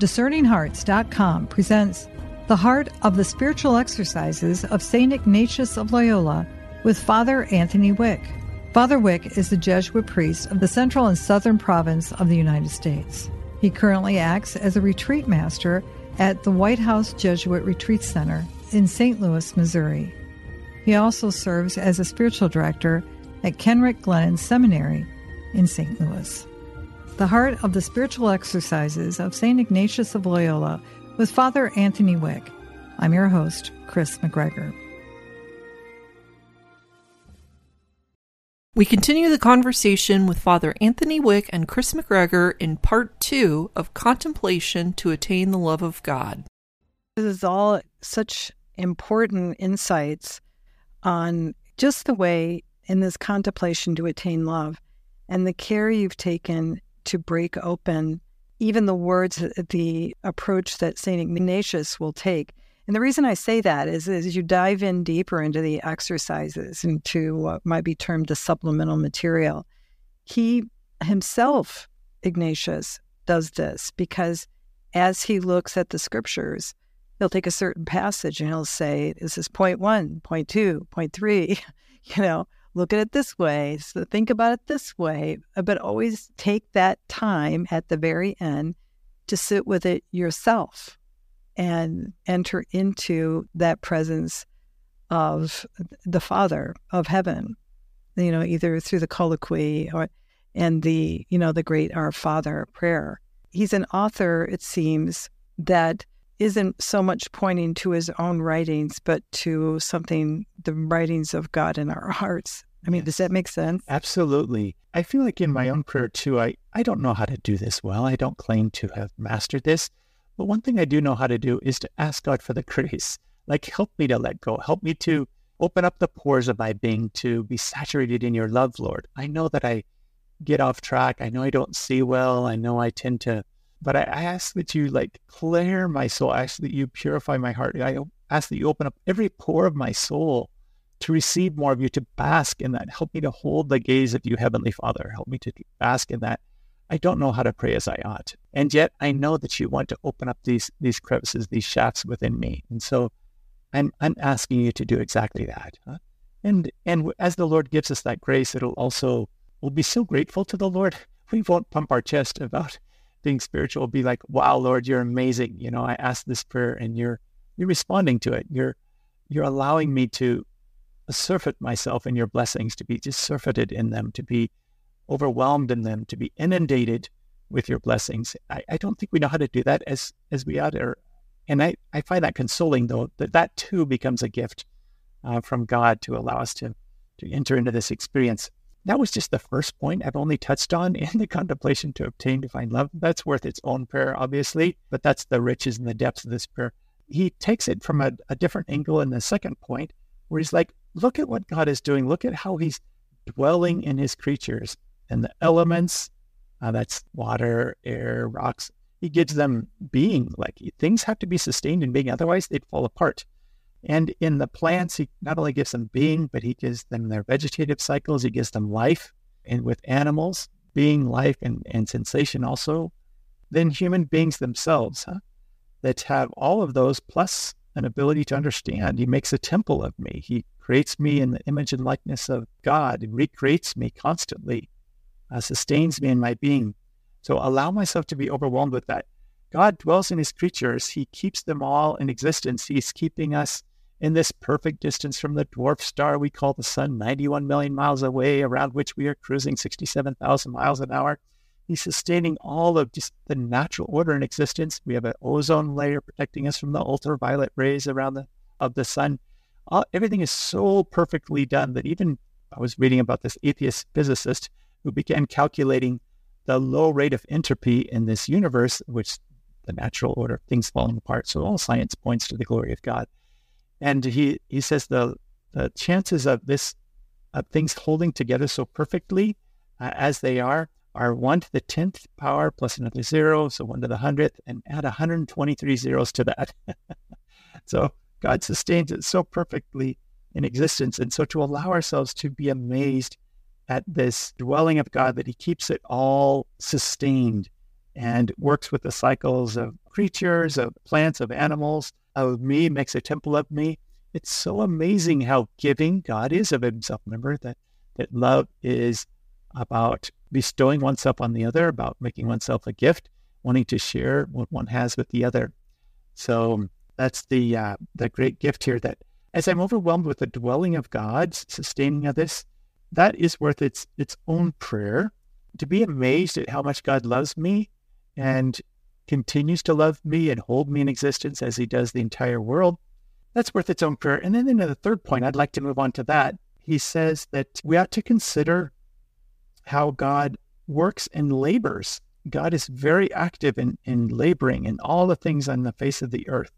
DiscerningHearts.com presents The Heart of the Spiritual Exercises of St. Ignatius of Loyola with Father Anthony Wieck. Father Wieck is the Jesuit priest of the central and southern province of the United States. He currently acts as a retreat master at the White House Jesuit Retreat Center in St. Louis, Missouri. He also serves as a spiritual director at Kenrick Glennon Seminary in St. Louis. The Heart of the Spiritual Exercises of St. Ignatius of Loyola with Father Anthony Wieck. I'm your host, Kris McGregor. We continue the conversation with Father Anthony Wieck and Kris McGregor in part two of Contemplation to Attain the Love of God. This is all such important insights on just the way in this contemplation to attain love and the care you've taken to break open even the words, the approach that St. Ignatius will take. And the reason I say that is as you dive in deeper into the exercises, into what might be termed the supplemental material, he himself, Ignatius, does this because as he looks at the scriptures, he'll take a certain passage and he'll say, This is point one, point two, point three, you know, look at it this way, so think about it this way, uh, but always take that time at the very end to sit with it yourself and enter into that presence of the Father of heaven, you know, either through the colloquy or and the, you know, the great Our Father prayer. He's an author, it seems, that isn't so much pointing to his own writings, but to something, the writings of God in our hearts. I mean, yes. does that make sense? Absolutely. I feel like in my own prayer too, I, I don't know how to do this well. I don't claim to have mastered this. But one thing I do know how to do is to ask God for the grace. Like, help me to let go. Help me to open up the pores of my being to be saturated in your love, Lord. I know that I get off track. I know I don't see well. I know I tend to but I, ask that you like clear my soul. I ask that you purify my heart. I ask that you open up every pore of my soul to receive more of you, to bask in that. Help me to hold the gaze of you, Heavenly Father. Help me to bask in that. I don't know how to pray as I ought. And yet I know that you want to open up these these crevices, these shafts within me. And so I'm I'm asking you to do exactly that. Huh? And and as the Lord gives us that grace, it'll also we'll be so grateful to the Lord. We won't pump our chest about being spiritual be like, wow, Lord, you're amazing. You know, I asked this prayer and you're you're responding to it. You're you're allowing me to surfeit myself in your blessings, to be just surfeited in them, to be overwhelmed in them, to be inundated with your blessings. I, I don't think we know how to do that as as we ought and I, I find that consoling though, that that too becomes a gift uh, from God to allow us to to enter into this experience. That was just the first point I've only touched on in the contemplation to obtain divine love. That's worth its own prayer, obviously, but that's the riches and the depths of this prayer. He takes it from a, a different angle in the second point, where he's like, look at what God is doing. Look at how he's dwelling in his creatures and the elements. Uh, that's water, air, rocks. He gives them being. Like things have to be sustained in being, otherwise they'd fall apart. And in the plants, he not only gives them being, but he gives them their vegetative cycles. He gives them life. And with animals, being, life, and, and sensation also. Then human beings themselves, huh? that have all of those plus an ability to understand. He makes a temple of me. He creates me in the image and likeness of God and recreates me constantly, uh, sustains me in my being. So allow myself to be overwhelmed with that. God dwells in his creatures. He keeps them all in existence. He's keeping us in this perfect distance from the dwarf star we call the sun, 91 million miles away, around which we are cruising 67,000 miles an hour. He's sustaining all of just the natural order in existence. We have an ozone layer protecting us from the ultraviolet rays around the of the sun. All, everything is so perfectly done that even I was reading about this atheist physicist who began calculating the low rate of entropy in this universe, which the natural order of things falling apart. So all science points to the glory of God. And he, he says the, the chances of this, of things holding together so perfectly uh, as they are, are 1 to the 10th power plus another zero, so 1 to the 100th, and add 123 zeros to that. so God sustains it so perfectly in existence. And so to allow ourselves to be amazed at this dwelling of God, that he keeps it all sustained and works with the cycles of creatures, of plants, of animals, of me, makes a temple of me. It's so amazing how giving God is of himself. Remember that, that love is about bestowing oneself on the other, about making oneself a gift, wanting to share what one has with the other. So that's the uh, the great gift here. That as I'm overwhelmed with the dwelling of God, sustaining of this, that is worth its its own prayer. To be amazed at how much God loves me and continues to love me and hold me in existence as He does the entire world, that's worth its own prayer. And then in the third point, I'd like to move on to that. He says that we ought to consider how God works and labors. God is very active in, in laboring in all the things on the face of the earth.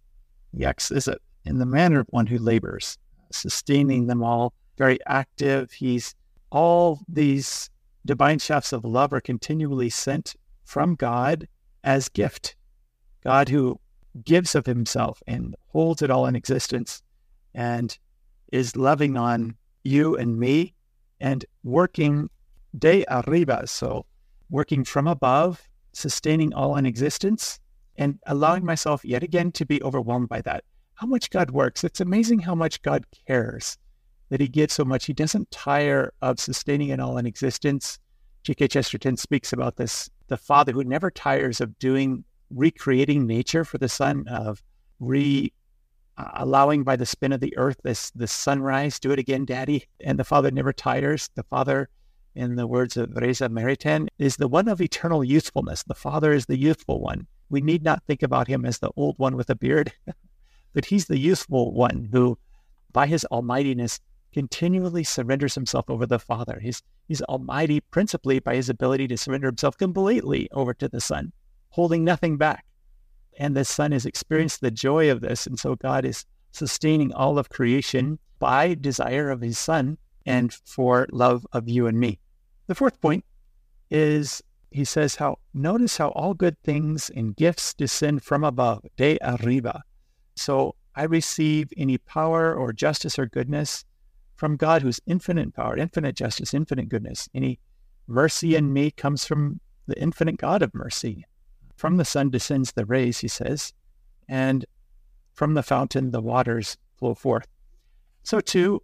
Yes, is it in the manner of one who labors, sustaining them all, very active. He's all these divine shafts of love are continually sent from God as gift. God who gives of himself and holds it all in existence and is loving on you and me and working de arriba. So working from above, sustaining all in existence and allowing myself yet again to be overwhelmed by that. How much God works. It's amazing how much God cares that he gives so much. He doesn't tire of sustaining it all in existence. G.K. Chesterton speaks about this the Father who never tires of doing, recreating nature for the Son, of re uh, allowing by the spin of the earth this, the sunrise. Do it again, Daddy. And the Father never tires. The Father, in the words of Raïssa Maritain, is the one of eternal youthfulness. The Father is the youthful one. We need not think about him as the old one with a beard, but he's the youthful one who, by his almightiness, continually surrenders himself over the Father. He's, he's almighty principally by his ability to surrender himself completely over to the Son, holding nothing back. And the Son has experienced the joy of this. And so God is sustaining all of creation by desire of his Son and for love of you and me. The fourth point is he says how notice how all good things and gifts descend from above, de arriba. So I receive any power or justice or goodness from God who's infinite power, infinite justice, infinite goodness. Any mercy in me comes from the infinite God of mercy. From the sun descends the rays, he says, and from the fountain the waters flow forth. So too,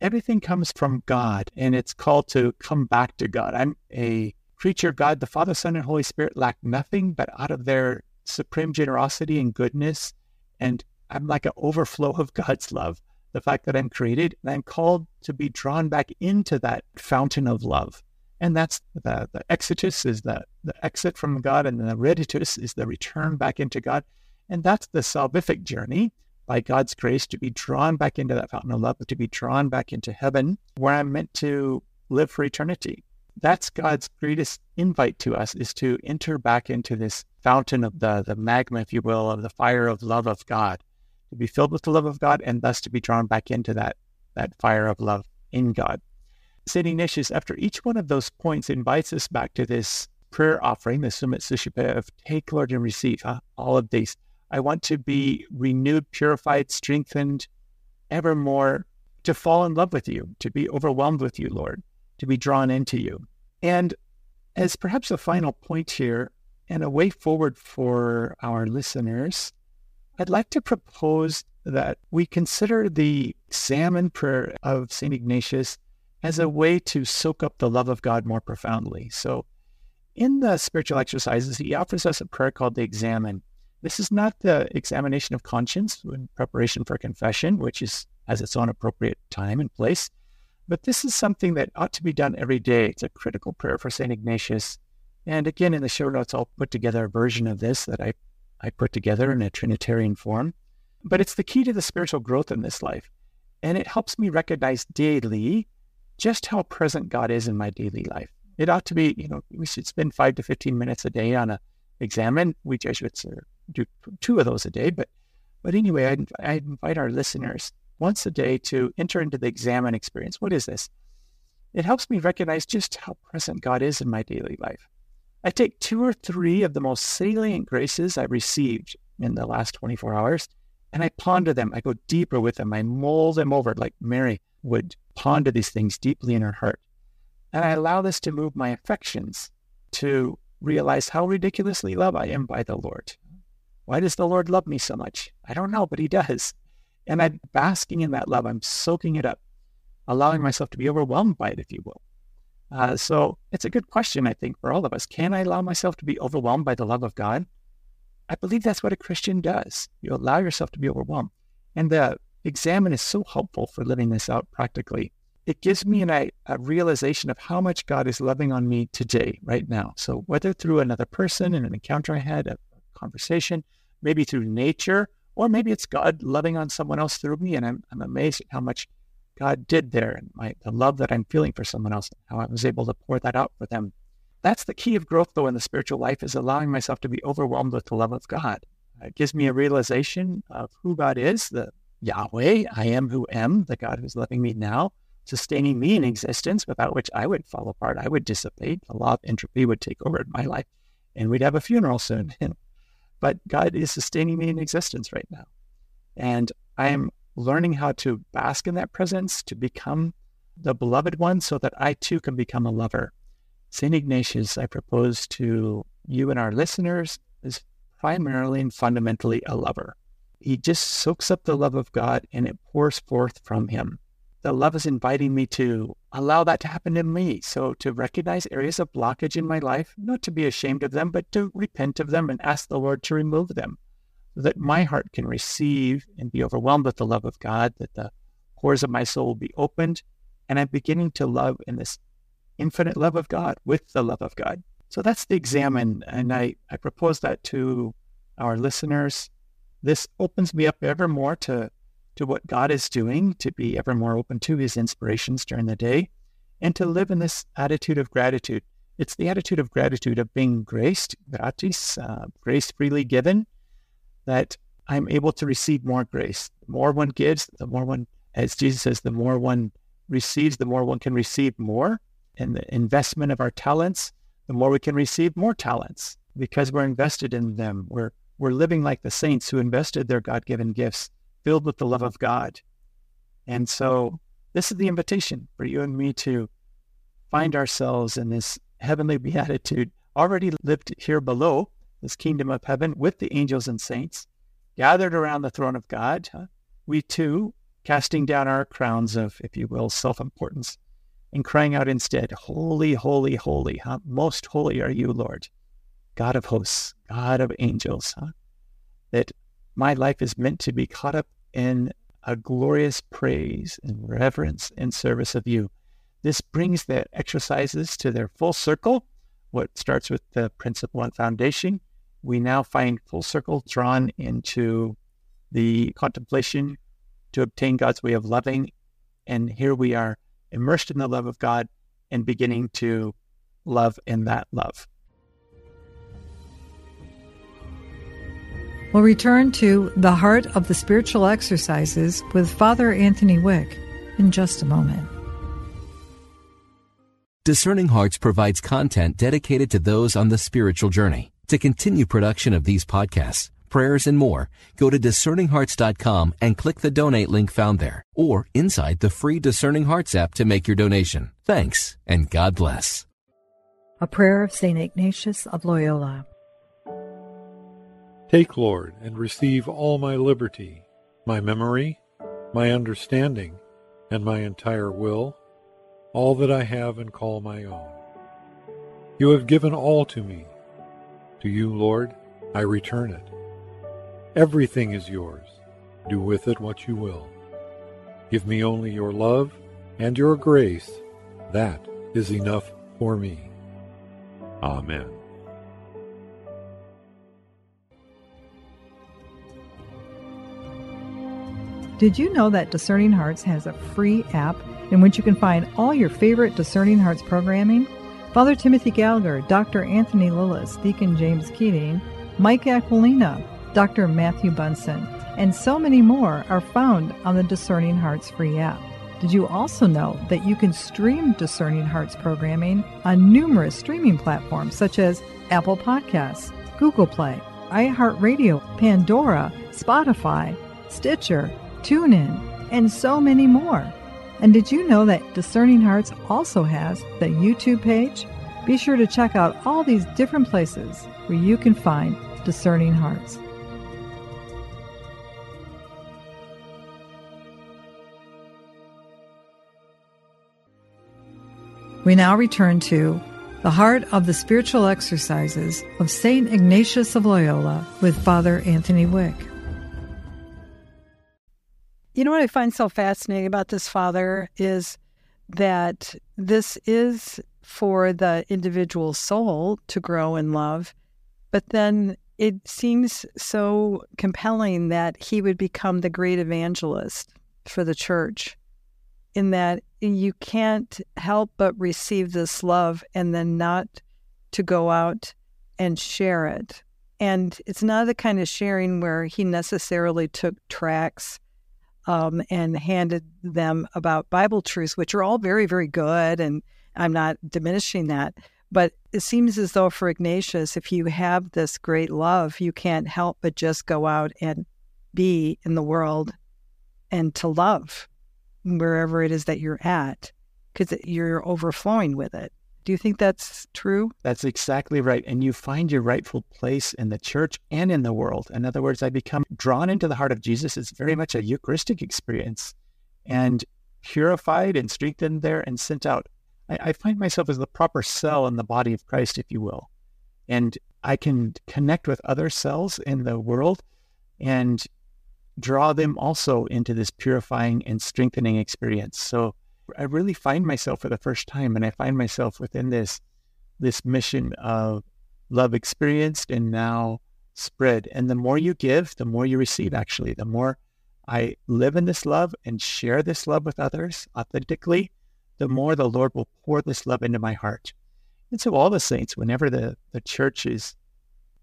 everything comes from God, and it's called to come back to God. I'm a creature of God. The Father, Son, and Holy Spirit lack nothing, but out of their supreme generosity and goodness, and I'm like an overflow of God's love the fact that I'm created and I'm called to be drawn back into that fountain of love. And that's the, the exitus is the, the exit from God, and the reditus is the return back into God. And that's the salvific journey by God's grace to be drawn back into that fountain of love, to be drawn back into heaven where I'm meant to live for eternity. That's God's greatest invite to us is to enter back into this fountain of the, the magma, if you will, of the fire of love of God to be filled with the love of God and thus to be drawn back into that, that fire of love in God. St. Ignatius, after each one of those points, invites us back to this prayer offering, the Summa Suscipe of take, Lord, and receive huh? all of these. I want to be renewed, purified, strengthened, evermore to fall in love with you, to be overwhelmed with you, Lord, to be drawn into you. And as perhaps a final point here and a way forward for our listeners, I'd like to propose that we consider the examen prayer of St. Ignatius as a way to soak up the love of God more profoundly. So, in the spiritual exercises, he offers us a prayer called the examen. This is not the examination of conscience in preparation for confession, which is has its own appropriate time and place, but this is something that ought to be done every day. It's a critical prayer for St. Ignatius. And again, in the show notes, I'll put together a version of this that I I put together in a Trinitarian form. But it's the key to the spiritual growth in this life. And it helps me recognize daily just how present God is in my daily life. It ought to be, you know, we should spend five to 15 minutes a day on a examen. We Jesuits do two of those a day. But, but anyway, I, I invite our listeners once a day to enter into the examen experience. What is this? It helps me recognize just how present God is in my daily life. I take two or three of the most salient graces I've received in the last 24 hours and I ponder them. I go deeper with them. I mull them over like Mary would ponder these things deeply in her heart. And I allow this to move my affections to realize how ridiculously loved I am by the Lord. Why does the Lord love me so much? I don't know, but he does. And I'm basking in that love. I'm soaking it up, allowing myself to be overwhelmed by it, if you will. Uh, so it's a good question, I think, for all of us. Can I allow myself to be overwhelmed by the love of God? I believe that's what a Christian does. You allow yourself to be overwhelmed. And the examen is so helpful for living this out practically. It gives me an, a, realization of how much God is loving on me today, right now. So whether through another person in an encounter I had, a conversation, maybe through nature, or maybe it's God loving on someone else through me. And I'm, I'm amazed at how much God did there and my, the love that I'm feeling for someone else, how I was able to pour that out for them. That's the key of growth, though, in the spiritual life is allowing myself to be overwhelmed with the love of God. It gives me a realization of who God is, the Yahweh, I am who am, the God who's loving me now, sustaining me in existence, without which I would fall apart. I would dissipate. The law of entropy would take over in my life, and we'd have a funeral soon. but God is sustaining me in existence right now. And I am learning how to bask in that presence, to become the beloved one so that I too can become a lover. St. Ignatius, I propose to you and our listeners, is primarily and fundamentally a lover. He just soaks up the love of God and it pours forth from him. The love is inviting me to allow that to happen in me. So to recognize areas of blockage in my life, not to be ashamed of them, but to repent of them and ask the Lord to remove them that my heart can receive and be overwhelmed with the love of God, that the pores of my soul will be opened. And I'm beginning to love in this infinite love of God with the love of God. So that's the examen. And I, I propose that to our listeners. This opens me up ever more to to what God is doing, to be ever more open to his inspirations during the day, and to live in this attitude of gratitude. It's the attitude of gratitude of being graced, gratis, uh, grace freely given, that I'm able to receive more grace. The more one gives, the more one, as Jesus says, the more one receives, the more one can receive more. And the investment of our talents, the more we can receive more talents because we're invested in them. We're, we're living like the saints who invested their God given gifts filled with the love of God. And so this is the invitation for you and me to find ourselves in this heavenly beatitude, already lived here below, this kingdom of heaven with the angels and saints, gathered around the throne of God. We too, casting down our crowns of, if you will, self importance and crying out instead, Holy, holy, holy, huh? most holy are you, Lord, God of hosts, God of angels. Huh? That my life is meant to be caught up in a glorious praise and reverence and service of you. This brings the exercises to their full circle. What starts with the principle and foundation, we now find full circle drawn into the contemplation to obtain God's way of loving. And here we are immersed in the love of God and beginning to love in that love. We'll return to the heart of the spiritual exercises with Father Anthony Wieck in just a moment. Discerning Hearts provides content dedicated to those on the spiritual journey. To continue production of these podcasts, prayers, and more, go to discerninghearts.com and click the donate link found there or inside the free Discerning Hearts app to make your donation. Thanks and God bless. A prayer of St. Ignatius of Loyola. Take, Lord, and receive all my liberty, my memory, my understanding, and my entire will, all that I have and call my own. You have given all to me. To you, Lord, I return it. Everything is yours. Do with it what you will. Give me only your love and your grace. That is enough for me. Amen. Did you know that Discerning Hearts has a free app in which you can find all your favorite Discerning Hearts programming? Father Timothy Gallagher, Dr. Anthony Lilles, Deacon James Keating, Mike Aquilina, Dr. Matthew Bunson, and so many more are found on the Discerning Hearts free app. Did you also know that you can stream Discerning Hearts programming on numerous streaming platforms such as Apple Podcasts, Google Play, iHeartRadio, Pandora, Spotify, Stitcher, TuneIn, and so many more. And did you know that Discerning Hearts also has the YouTube page? Be sure to check out all these different places where you can find discerning hearts. We now return to the heart of the spiritual exercises of St. Ignatius of Loyola with Father Anthony Wieck. You know what I find so fascinating about this, Father, is that this is for the individual soul to grow in love, but then it seems so compelling that he would become the great evangelist for the church in that you can't help but receive this love and then not to go out and share it. And it's not the kind of sharing where he necessarily took tracts um, and handed them about Bible truths, which are all very, very good. And I'm not diminishing that. But it seems as though for Ignatius, if you have this great love, you can't help but just go out and be in the world and to love wherever it is that you're at because you're overflowing with it. Do you think that's true? That's exactly right. And you find your rightful place in the church and in the world. In other words, I become drawn into the heart of Jesus. It's very much a Eucharistic experience and purified and strengthened there and sent out. I, I find myself as the proper cell in the body of Christ, if you will. And I can connect with other cells in the world and draw them also into this purifying and strengthening experience. So I really find myself for the first time, and I find myself within this this mission of love experienced and now spread. And the more you give, the more you receive. Actually, the more I live in this love and share this love with others authentically, the more the Lord will pour this love into my heart. And so all the saints, whenever the, the church is,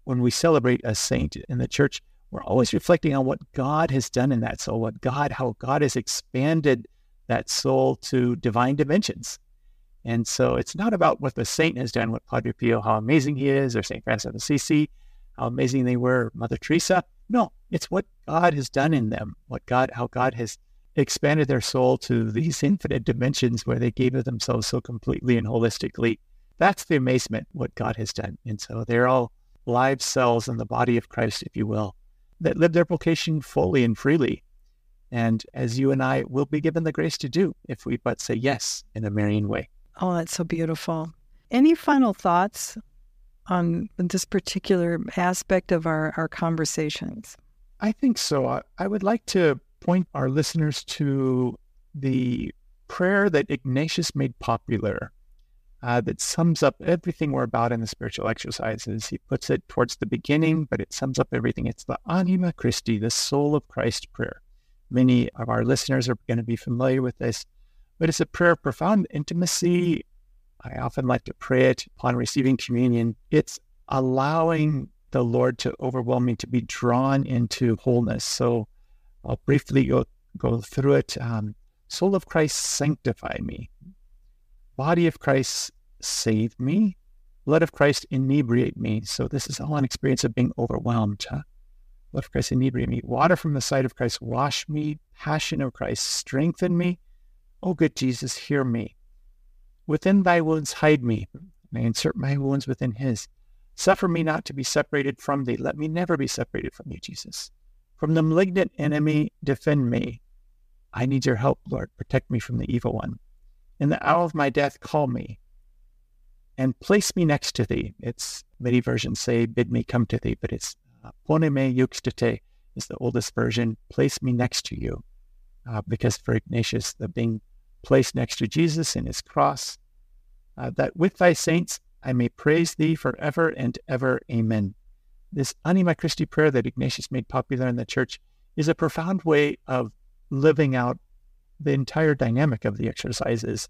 when we celebrate a saint in the church, we're always reflecting on what God has done in that soul, what God, how God has expanded that soul to divine dimensions. And so it's not about what the saint has done, what Padre Pio, how amazing he is, or St. Francis of Assisi, how amazing they were, Mother Teresa. No, it's what God has done in them, what God, how God has expanded their soul to these infinite dimensions where they gave of themselves so completely and holistically. That's the amazement, what God has done. And so they're all live cells in the body of Christ, if you will that live their vocation fully and freely. And as you and I will be given the grace to do if we but say yes in a Marian way. Oh, that's so beautiful. Any final thoughts on this particular aspect of our, our conversations? I think so. I would like to point our listeners to the prayer that Ignatius made popular uh, that sums up everything we're about in the spiritual exercises. He puts it towards the beginning, but it sums up everything. It's the Anima Christi, the soul of Christ prayer. Many of our listeners are going to be familiar with this, but it's a prayer of profound intimacy. I often like to pray it upon receiving communion. It's allowing the Lord to overwhelm me, to be drawn into wholeness. So I'll briefly go, go through it. Um, soul of Christ, sanctify me body of Christ save me, blood of Christ inebriate me. So this is all an experience of being overwhelmed. Huh? Of Christ inebriate me. Water from the side of Christ wash me. Passion of Christ strengthen me. Oh, good Jesus, hear me. Within thy wounds hide me. May insert my wounds within his. Suffer me not to be separated from thee. Let me never be separated from you, Jesus. From the malignant enemy, defend me. I need your help, Lord. Protect me from the evil one. In the hour of my death, call me and place me next to thee. It's many versions say, bid me come to thee, but it's uh, pone me juxta te is the oldest version. Place me next to you. Uh, because for Ignatius, the being placed next to Jesus in his cross, uh, that with thy saints I may praise thee forever and ever. Amen. This Anima Christi prayer that Ignatius made popular in the church is a profound way of living out the entire dynamic of the exercises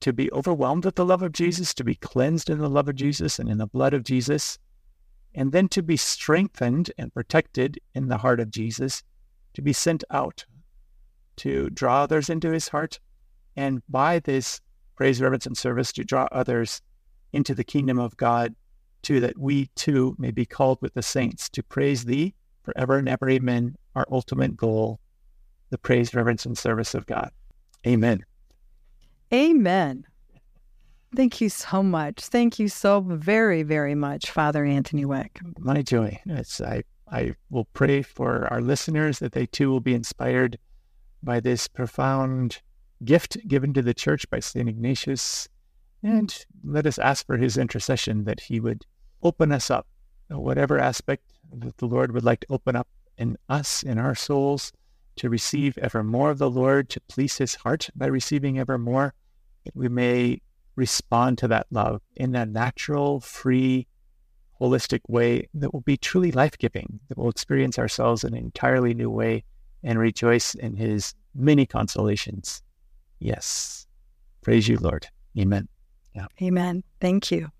to be overwhelmed with the love of Jesus, to be cleansed in the love of Jesus and in the blood of Jesus, and then to be strengthened and protected in the heart of Jesus, to be sent out to draw others into his heart, and by this praise, reverence, and service to draw others into the kingdom of God, to that we too may be called with the saints to praise thee forever and ever. Amen. Our ultimate goal the praise, reverence, and service of God. Amen. Amen. Thank you so much. Thank you so very, very much, Father Anthony Wieck. My joy. It's, I, I will pray for our listeners that they too will be inspired by this profound gift given to the church by St. Ignatius. And let us ask for his intercession that he would open us up, whatever aspect that the Lord would like to open up in us, in our souls, to receive ever more of the Lord, to please his heart by receiving ever more, that we may respond to that love in a natural, free, holistic way that will be truly life-giving, that will experience ourselves in an entirely new way and rejoice in his many consolations. Yes. Praise you, Lord. Amen. Yeah. Amen. Thank you.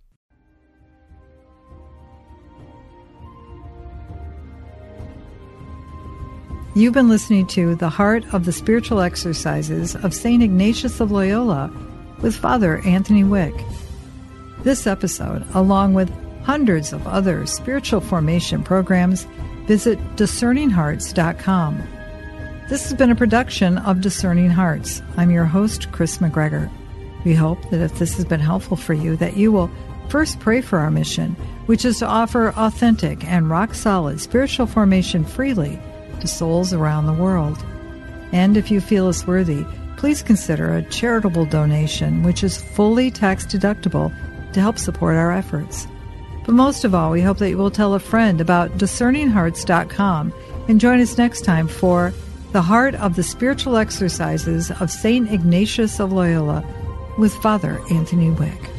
You've been listening to The Heart of the Spiritual Exercises of St. Ignatius of Loyola with Father Anthony Wieck. This episode, along with hundreds of other spiritual formation programs, visit discerninghearts.com. This has been a production of Discerning Hearts. I'm your host, Kris McGregor. We hope that if this has been helpful for you, that you will first pray for our mission, which is to offer authentic and rock solid spiritual formation freely to souls around the world. And if you feel us worthy, please consider a charitable donation, which is fully tax deductible to help support our efforts. But most of all, we hope that you will tell a friend about discerninghearts.com and join us next time for The Heart of the Spiritual Exercises of St. Ignatius of Loyola with Father Anthony Wieck.